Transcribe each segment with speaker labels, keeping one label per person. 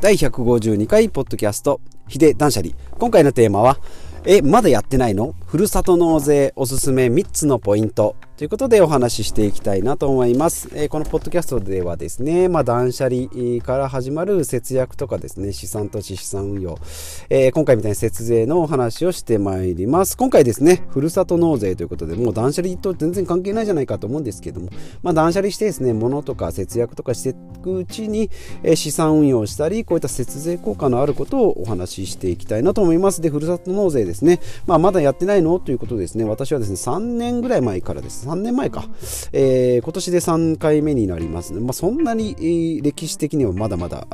Speaker 1: 第152回ポッドキャスト、ヒデ断捨離。今回のテーマは、え、まだやってないの？ふるさと納税おすすめ3つのポイントということでお話ししていきたいなと思います。えー、このポッドキャストではですね、まあ、断捨離から始まる節約とかですね、資産投資資産運用、えー、今回みたいに節税のお話をしてまいります。今回ですね、ふるさと納税ということで、もう断捨離と全然関係ないじゃないかと思うんですけども、まあ、断捨離してですね、物とか節約とかしていくうちに、えー、資産運用したり、こういった節税効果のあることをお話ししていきたいなと思います。で、ふるさと納税ですね、まあ、まだやってないの？ということですね、私はですね、3年ぐらい前からです。3年前か。えー、今年で3回目になりますね。まあ、そんなに、歴史的にはまだまだ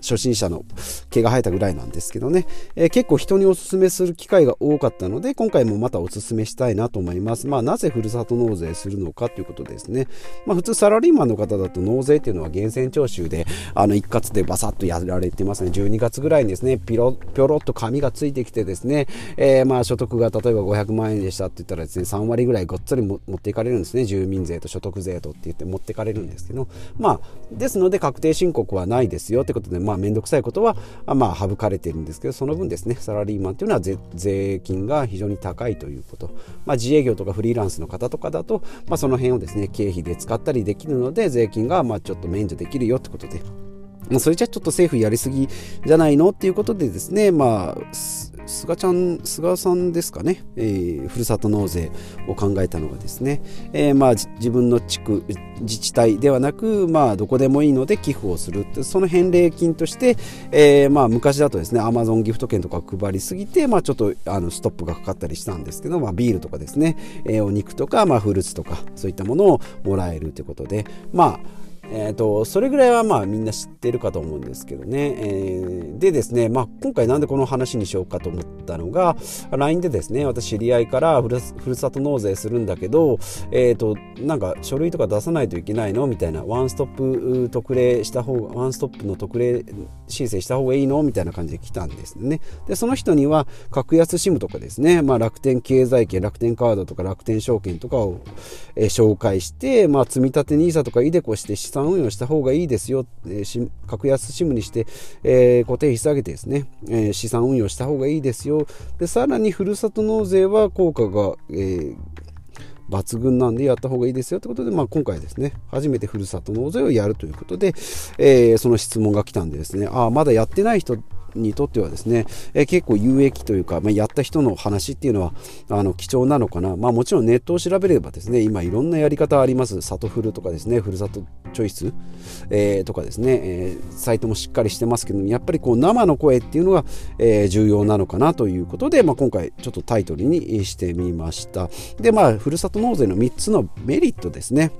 Speaker 1: 初心者の毛が生えたぐらいなんですけどね、えー、結構人にお勧めする機会が多かったので、今回もまたお勧めしたいなと思います。まあ、なぜふるさと納税するのかということですね。まあ、普通サラリーマンの方だと納税っていうのは源泉徴収で、あの、一括でバサッとやられてますね。12月ぐらいにですね、ピロ、ぴょろっと紙がついてきてですね、えー、まあ、所得が例えば500万円でしたって言ったらですね、3割ぐらいごっつり持っていかれるんですね。住民税と所得税とって言って持ってかれるんですけど、まあ、ですので確定申告はないですよってことで、まあ、めんどくさいことは、まあ、省かれてるんですけど、その分ですね、サラリーマンというのは税金が非常に高いということ。まあ、自営業とかフリーランスの方とかだと、まあ、その辺をですね、経費で使ったりできるので、税金がまあちょっと免除できるよってことで、それじゃちょっと政府やりすぎじゃないのっていうことでですね、まあ、菅ちゃん、菅さんですかね、えー、ふるさと納税を考えたのがですね、えー、まあ自分の地区、自治体ではなく、まあどこでもいいので寄付をする、その返礼金として、えー、まあ昔だとですね、アマゾンギフト券とか配りすぎて、まあちょっとあのストップがかかったりしたんですけど、まあビールとかですね、えー、お肉とか、まあフルーツとか、そういったものをもらえるということで、まあえーと、それぐらいはまあみんな知ってるかと思うんですけどね、えー、でですね、まあ、今回なんでこの話にしようかと思ったのが LINE でですね私知り合いからふるさと納税するんだけど、えーと、なんか書類とか出さないといけないの？みたいなワンストップ特例した方がワンストップの特例申請した方がいいの？みたいな感じで来たんですね。でその人には格安 SIM とかですね、まあ、楽天経済圏楽天カードとか楽天証券とかを、えー、紹介して、まあ、積立 NISA とか iDeCo して資産運用した方がいいですよ、えー、格安シムにして、えー、固定費下げてですね、えー、資産運用した方がいいですよ。でさらにふるさと納税は効果が、えー抜群なんでやった方がいいですよということで、まあ、今回ですね、初めてふるさと納税をやるということで、えー、その質問が来たんでですね、ああ、まだやってない人にとってはですね、え結構有益というか、まあ、やった人の話っていうのはあの貴重なのかな、まあ、もちろんネットを調べればですね今いろんなやり方あります。里フルとかですねふるさとチョイス、えー、とかですね、えー、サイトもしっかりしてますけどやっぱりこう生の声っていうのが、えー、重要なのかなということで、まあ、今回ちょっとタイトルにしてみました。でまあふるさと納税の3つのメリットですね。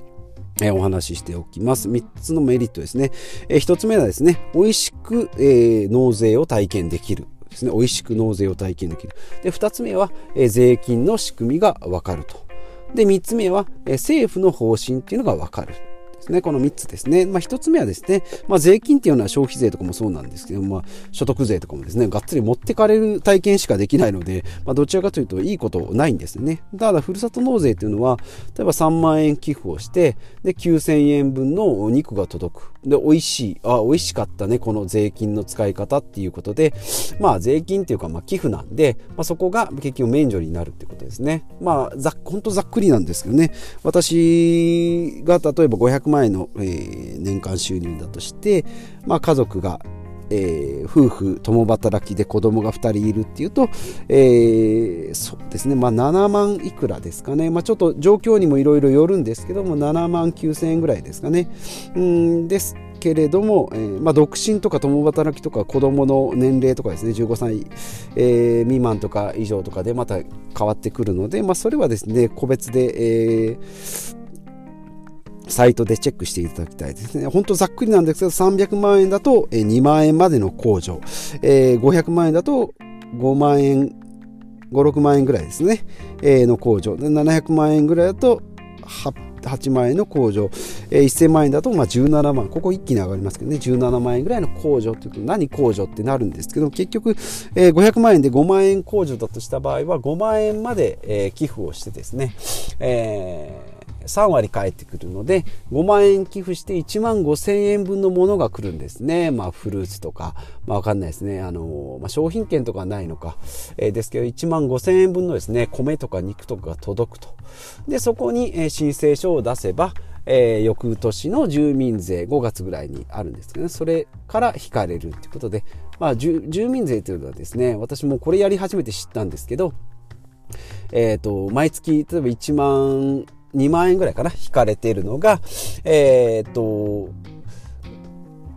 Speaker 1: えお話ししておきます。3つのメリットですね。え1つ目はですね、美味しく、えー、納税を体験できる。ですね、美味しく納税を体験できる。で、2つ目は、えー、税金の仕組みがわかると。で、3つ目は、えー、政府の方針っていうのがわかる。ですね。この3つですね。まあ、1つ目はですね、まあ、税金っていうのは消費税とかもそうなんですけど、まあ、所得税とかもですね、がっつり持ってかれる体験しかできないので、まあ、どちらかというといいことないんですね。ただ、ふるさと納税っていうのは、例えば3万円寄付をして、で、9000円分のお肉が届く。で、美味しい。あ、美味しかったね、この税金の使い方っていうことで、まあ、税金っていうか、まあ、寄付なんで、まあ、そこが結局免除になるってことですね。まあ、ざっ、ほんとざっくりなんですけどね。私が例えば500万円の、えー、年間収入だとして、まあ、家族がえー、夫婦共働きで子供が2人いるっていうと、えー、そうですね、まあ、7万いくらですかね、まあ、ちょっと状況にもいろいろよるんですけども7万9000円ぐらいですかね。うんですけれども、えーまあ、独身とか共働きとか子供の年齢とかですね。15歳、えー、未満とか以上とかでまた変わってくるので、まあ、それはですね個別で、えーサイトでチェックしていただきたいですね。本当ざっくりなんですけど、300万円だと2万円までの控除、えー、500万円だと5万円、5、6万円ぐらいですね、えー、の控除。で、700万円ぐらいだと8万円の控除、えー、1000万円だとまあ17万、ここ一気に上がりますけどね、17万円ぐらいの控除っていうと、何控除ってなるんですけど、結局、えー、500万円で5万円控除だとした場合は、5万円まで、えー、寄付をしてですね、えー3割返ってくるので5万円寄付して1万5千円分のものが来るんですね。まあフルーツとか、まあわかんないですね。あの、まあ、商品券とかないのか、えー、ですけど1万5千円分のですね、米とか肉とかが届くと。で、そこに、え申請書を出せば、えー、翌年の住民税5月ぐらいにあるんですけどね、それから引かれるということで、まあ、住民税というのはですね、私もこれやり始めて知ったんですけど、えっ、ー、と、毎月、例えば1万、2万円ぐらいかな、引かれているのが、えっ、と、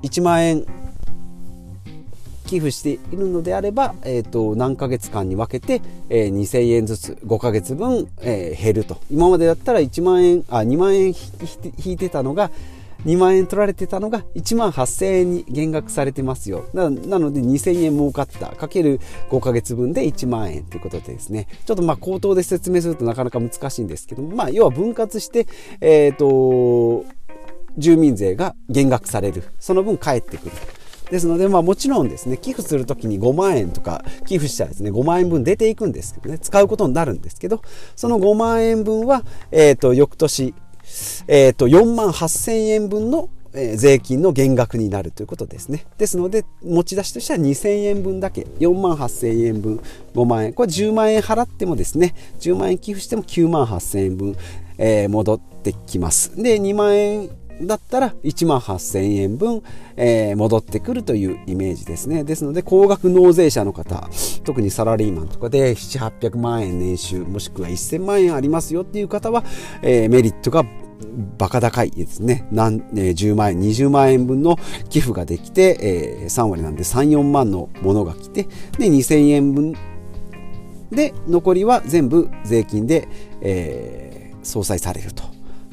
Speaker 1: 1万円寄付しているのであれば、えーと、何ヶ月間に分けて、えー、2000円ずつ5ヶ月分、えー、減ると。今までだったら1万円あ2万円引いてたのが2万円取られてたのが1万8000円に減額されてますよ。なので2000円儲かったかける5ヶ月分で1万円ということでですね。ちょっとまあ口頭で説明するとなかなか難しいんですけども、まあ、要は分割して、えっ、ー、と住民税が減額される。その分返ってくる。ですので、まあもちろんですね、寄付するときに5万円とか寄付したらですね、5万円分出ていくんですけどね、使うことになるんですけど、その5万円分は、えっ、ー、と、翌年、えっ、ー、と、4万8000円分の税金の減額になるということですね。ですので、持ち出しとしては2000円分だけ、4万8000円分、5万円。これ10万円払ってもですね、10万円寄付しても9万8000円分、えー、戻ってきます。で、2万円だったら1万8000円分、えー、戻ってくるというイメージですね。ですので、高額納税者の方、特にサラリーマンとかで7、800万円年収、もしくは1000万円ありますよっていう方は、えー、メリットがバカ高いですね。何、10万円、20万円分の寄付ができて、えー、3割なんで3、4万のものが来て、で、2000円分で、残りは全部税金で、えー、相殺されると。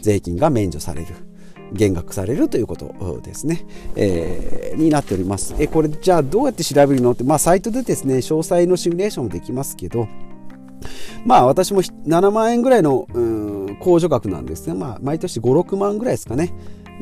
Speaker 1: 税金が免除される。減額されるということですね、えー、になっております。えこれじゃあどうやって調べるのって、まあ、サイトでですね詳細のシミュレーションもできますけどまあ私も7万円ぐらいの控除額なんですが、まあ、毎年5、6万ぐらいですかね。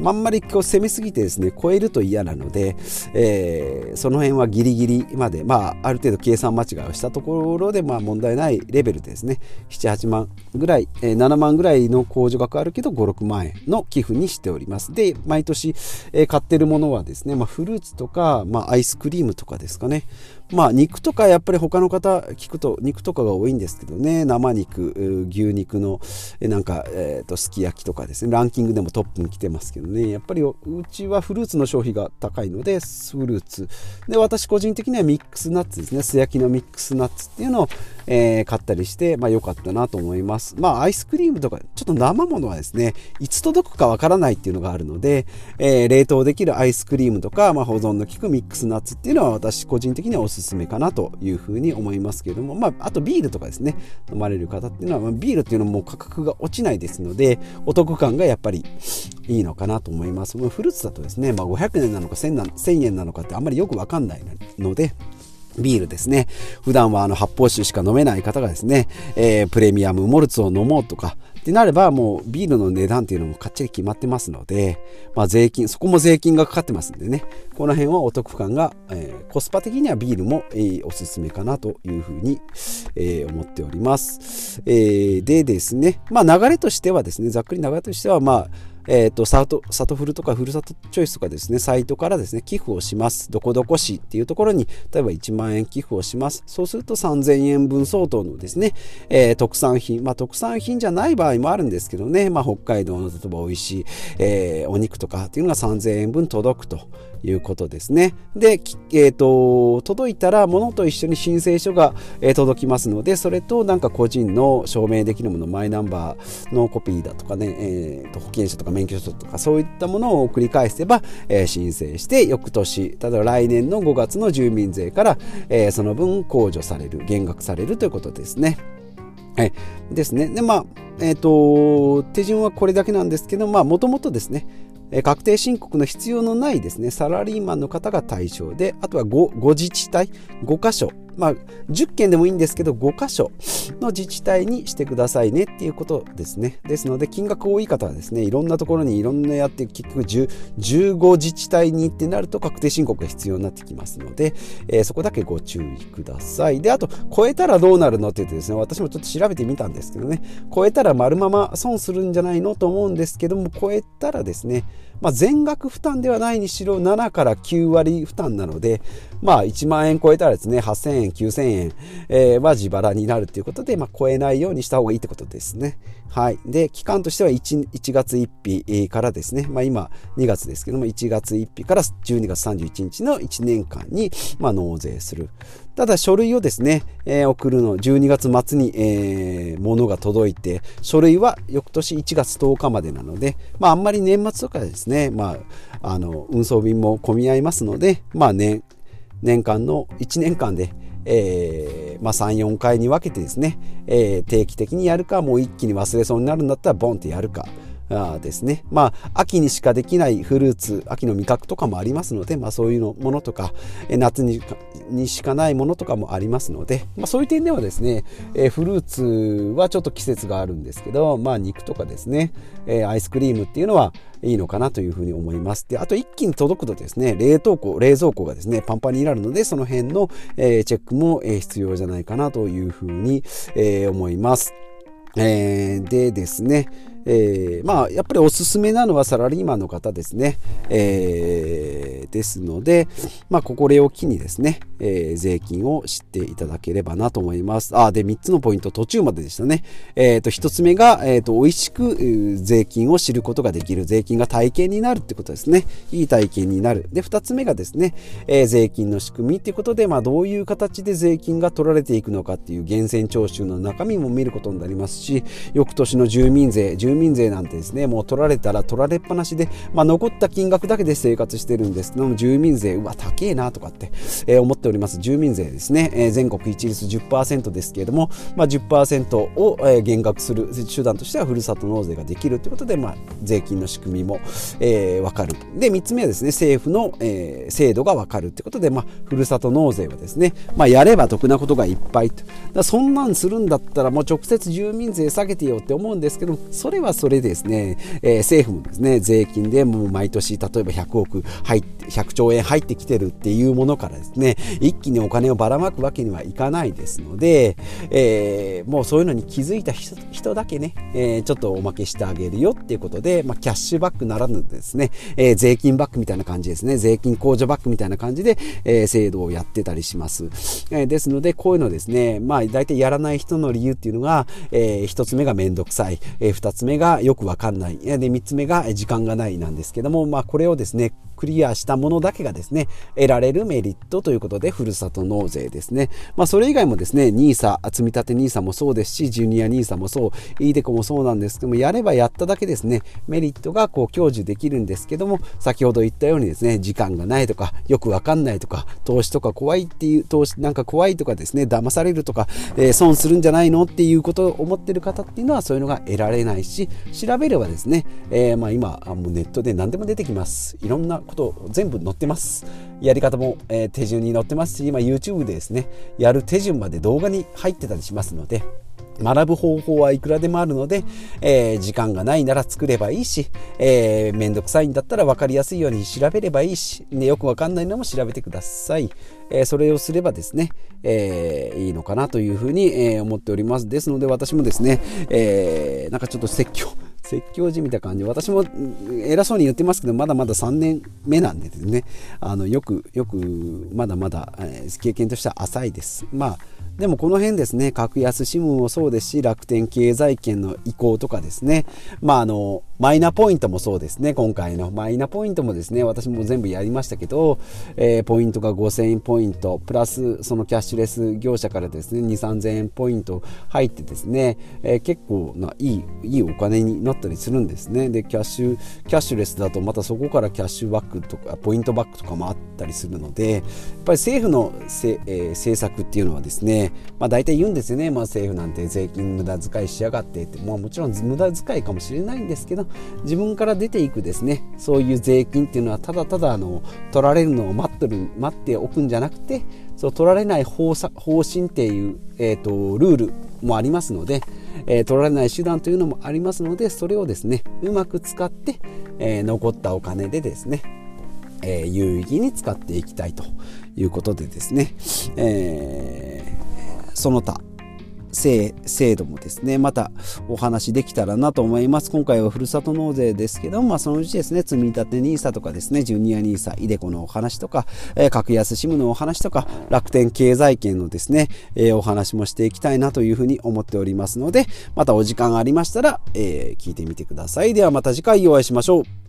Speaker 1: あんまりこう攻めすぎてですね超えると嫌なので、えー、その辺はギリギリまで、まあ、ある程度計算間違いをしたところで、まあ、問題ないレベルでですね78万ぐらい、えー、7万ぐらいの控除額あるけど56万円の寄付にしております。で毎年、えー、買ってるものはですね、まあ、フルーツとか、まあ、アイスクリームとかですかね。まあ肉とかやっぱり他の方聞くと肉とかが多いんですけどね。生肉牛肉のなんか、えー、とすき焼きとかですね。ランキングでもトップに来てますけどね。やっぱりうちはフルーツの消費が高いのでフルーツ。で私個人的にはミックスナッツですね。素焼きのミックスナッツっていうのを、えー、買ったりしてまあ良かったなと思いますまあアイスクリームとかちょっと生ものはですねいつ届くかわからないっていうのがあるので、えー、冷凍できるアイスクリームとか、まあ、保存の効くミックスナッツっていうのは私個人的にはおすすめかなというふうに思いますけれども、まあ、あとビールとかですね、飲まれる方っていうのは、まあ、ビールっていうのも価格が落ちないですので、お得感がやっぱりいいのかなと思います。フルーツだとですね、まあ、500円なのか1000円なのかってあんまりよくわかんないので、ビールですね。普段はあの発泡酒しか飲めない方がですね、えー、プレミアムモルツを飲もうとか、ってなればもうビールの値段っていうのもかっちり決まってますので、まあ税金、そこも税金がかかってますんでね、この辺はお得感が、えー、コスパ的にはビールも、えー、おすすめかなというふうに、えー、思っております。えー、でですね、まあ流れとしてはですね、ざっくり流れとしてはまあ、えっ、ー、と、サト、サトフルとかふるさとチョイスとかですね、サイトからですね、寄付をします。どこどこ市っていうところに、例えば1万円寄付をします。そうすると3000円分相当のですね、えー、特産品、まあ特産品じゃない場合もあるんですけどね、まあ北海道の例えば美味しい、えー、お肉とかっていうのが3000円分届くと。いうことですね。で、えーと、届いたら物と一緒に申請書が、届きますのでそれとなんか個人の証明できるものマイナンバーのコピーだとかね、えーと、保険証とか免許証とかそういったものを繰り返せば、えー、申請して翌年例えば来年の5月の住民税から、えー、その分控除される減額されるということですね。はい、ですね。で、まあ、えっ、ー、と、手順はこれだけなんですけど、まあ、もともとですね、確定申告の必要のないですね、サラリーマンの方が対象で、あとは 5, 5自治体、5箇所まあ、10件でもいいんですけど5箇所の自治体にしてくださいねっていうことですね。ですので金額多い方はですねいろんなところにいろんなやって結局15自治体にってなると確定申告が必要になってきますので、えー、そこだけご注意ください。であと超えたらどうなるのって言ってですね私もちょっと調べてみたんですけどね。超えたら丸まま損するんじゃないのと思うんですけども超えたらですねまあ、全額負担ではないにしろ7から9割負担なので、まあ、1万円超えたらですね、8000円、9000円、は自腹になるということで、まあ、超えないようにした方がいいってことですね。はい。で、期間としては 1, 1月1日からですね、まあ、今2月ですけども、1月1日から12月31日の1年間に、まあ、納税する。ただ書類をですね、えー、送るの12月末に、えー、物が届いて書類は翌年1月10日までなので、まあ、あんまり年末とかですね、まあ、あの運送便も混み合いますので、まあ年、年間の1年間で、えーまあ、34回に分けてですね、えー、定期的にやるかもう一気に忘れそうになるんだったらボンってやるか。あですね。まあ、秋にしかできないフルーツ、秋の味覚とかもありますので、まあそういうのものとか、夏にしかないものとかもありますので、まあそういう点ではですね、え、フルーツはちょっと季節があるんですけど、まあ肉とかですね、え、アイスクリームっていうのはいいのかなというふうに思います。で、あと一気に届くとですね、冷凍庫、冷蔵庫がですね、パンパンになるので、その辺の、え、チェックも、え、必要じゃないかなというふうに、え、思います。えー、でですね、えー、まあ、やっぱりおすすめなのはサラリーマンの方ですね。えー、ですので、まあ、これを機にですね、えー、税金を知っていただければなと思います。あ、で、3つのポイント途中まででしたね。えっ、と、1つ目が、えっ、と、美味しく税金を知ることができる。税金が体験になるってことですね。いい体験になる。で、2つ目がですね、え税金の仕組みっていうことで、まあ、どういう形で税金が取られていくのかっていう源泉徴収の中身も見ることになりますし、翌年の住民税、住住民税なんてですね、もう取られたら取られっぱなしで、まあ、残った金額だけで生活してるんですけども、住民税、うわ、高えなとかって、えー、思っております。住民税ですね、えー、全国一律10%ですけれども、まあ、10%を、えー、減額する手段としては、ふるさと納税ができるということで、まあ、税金の仕組みも、えー、分かる。で、3つ目はですね、政府の、えー、制度が分かるということで、まあ、ふるさと納税はですね、まあ、やれば得なことがいっぱいと。そんなんするんだったら、もう直接住民税下げてよって思うんですけど、それはそれですね、えー、政府もですね、税金でもう毎年、例えば100億入って、100兆円入ってきてるっていうものからですね、一気にお金をばらまくわけにはいかないですので、えー、もうそういうのに気づいた人だけね、えー、ちょっとおまけしてあげるよっていうことで、まあ、キャッシュバックならぬですね、えー、税金バックみたいな感じですね、税金控除バックみたいな感じで、えー、制度をやってたりします。えー、ですので、こういうのですね、まあ、大体やらない人の理由っていうのが、えー、一つ目がめんどくさい、えー、二つ目目がよくわかんない、で、3つ目が時間がないなんですけども、まあ、これをですね、クリアしたものだけがですね、得られるメリットということで、ふるさと納税ですね。まあ、それ以外もですね、NISA、積立 NISA もそうですし、ジュニア NISA もそう、iDeCo もそうなんですけども、やればやっただけですね、メリットがこう享受できるんですけども、先ほど言ったようにですね、時間がないとか、よくわかんないとか、投資とか怖いっていう、投資なんか怖いとかですね、騙されるとか、えー、損するんじゃないのっていうことを思ってる方っていうのは、そういうのが得られないし、調べればですね、えー、まあ今、もうネットで何でも出てきます。いろんなこと全部載ってます。やり方も、えー、手順に載ってますし、今 YouTube でですね、やる手順まで動画に入ってたりしますので、学ぶ方法はいくらでもあるので、えー、時間がないなら作ればいいし、えー、めんどくさいんだったら分かりやすいように調べればいいし、ね、よく分かんないのも調べてください。えー、それをすればですね、えー、いいのかなというふうに、え、思っております。ですので私もですね、えー、なんかちょっと説教、説教じみた感じ。私も偉そうに言ってますけどまだまだ3年目なんでですね。あのよくよくまだまだ、え、経験としては浅いです。まあでもこの辺ですね。格安 SIM もそうですし楽天経済圏の移行とかですね。まああのマイナポイントもそうですね。今回の。マイナポイントもですね私も全部やりましたけど、えー、ポイントが5000円ポイントプラスそのキャッシュレス業者からですね2 3000円ポイント入ってですね、えー、結構ないいいいお金になったりするんですね。でキャッシュキャッシュレスだとまたそこからキャッシュバックとかポイントバックとかもあったりするのでやっぱり政府のせ、えー、政策っていうのはですねまあ大体言うんですよね、まあ、政府なんて税金無駄遣いしやがってって、まあ、もちろん無駄遣いかもしれないんですけど自分から出ていくですねそういう税金っていうのはただただあの取られるのを待ってる待っておくんじゃなくてそう取られない方方針っていう、えーと、ルールもありますので、えー、取られない手段というのもありますのでそれをですねうまく使って、えー、残ったお金でですねえー、有意義に使っていきたいということでですね、えー、その他制度もですね、またお話できたらなと思います。今回はふるさと納税ですけども、まあ、そのうちですね、積み立て NISA とかですね、ジュニア NISA、イデコのお話とか、えー、格安 SIM のお話とか、楽天経済圏のですね、えー、お話もしていきたいなというふうに思っておりますので、またお時間ありましたら、えー、聞いてみてください。ではまた次回お会いしましょう。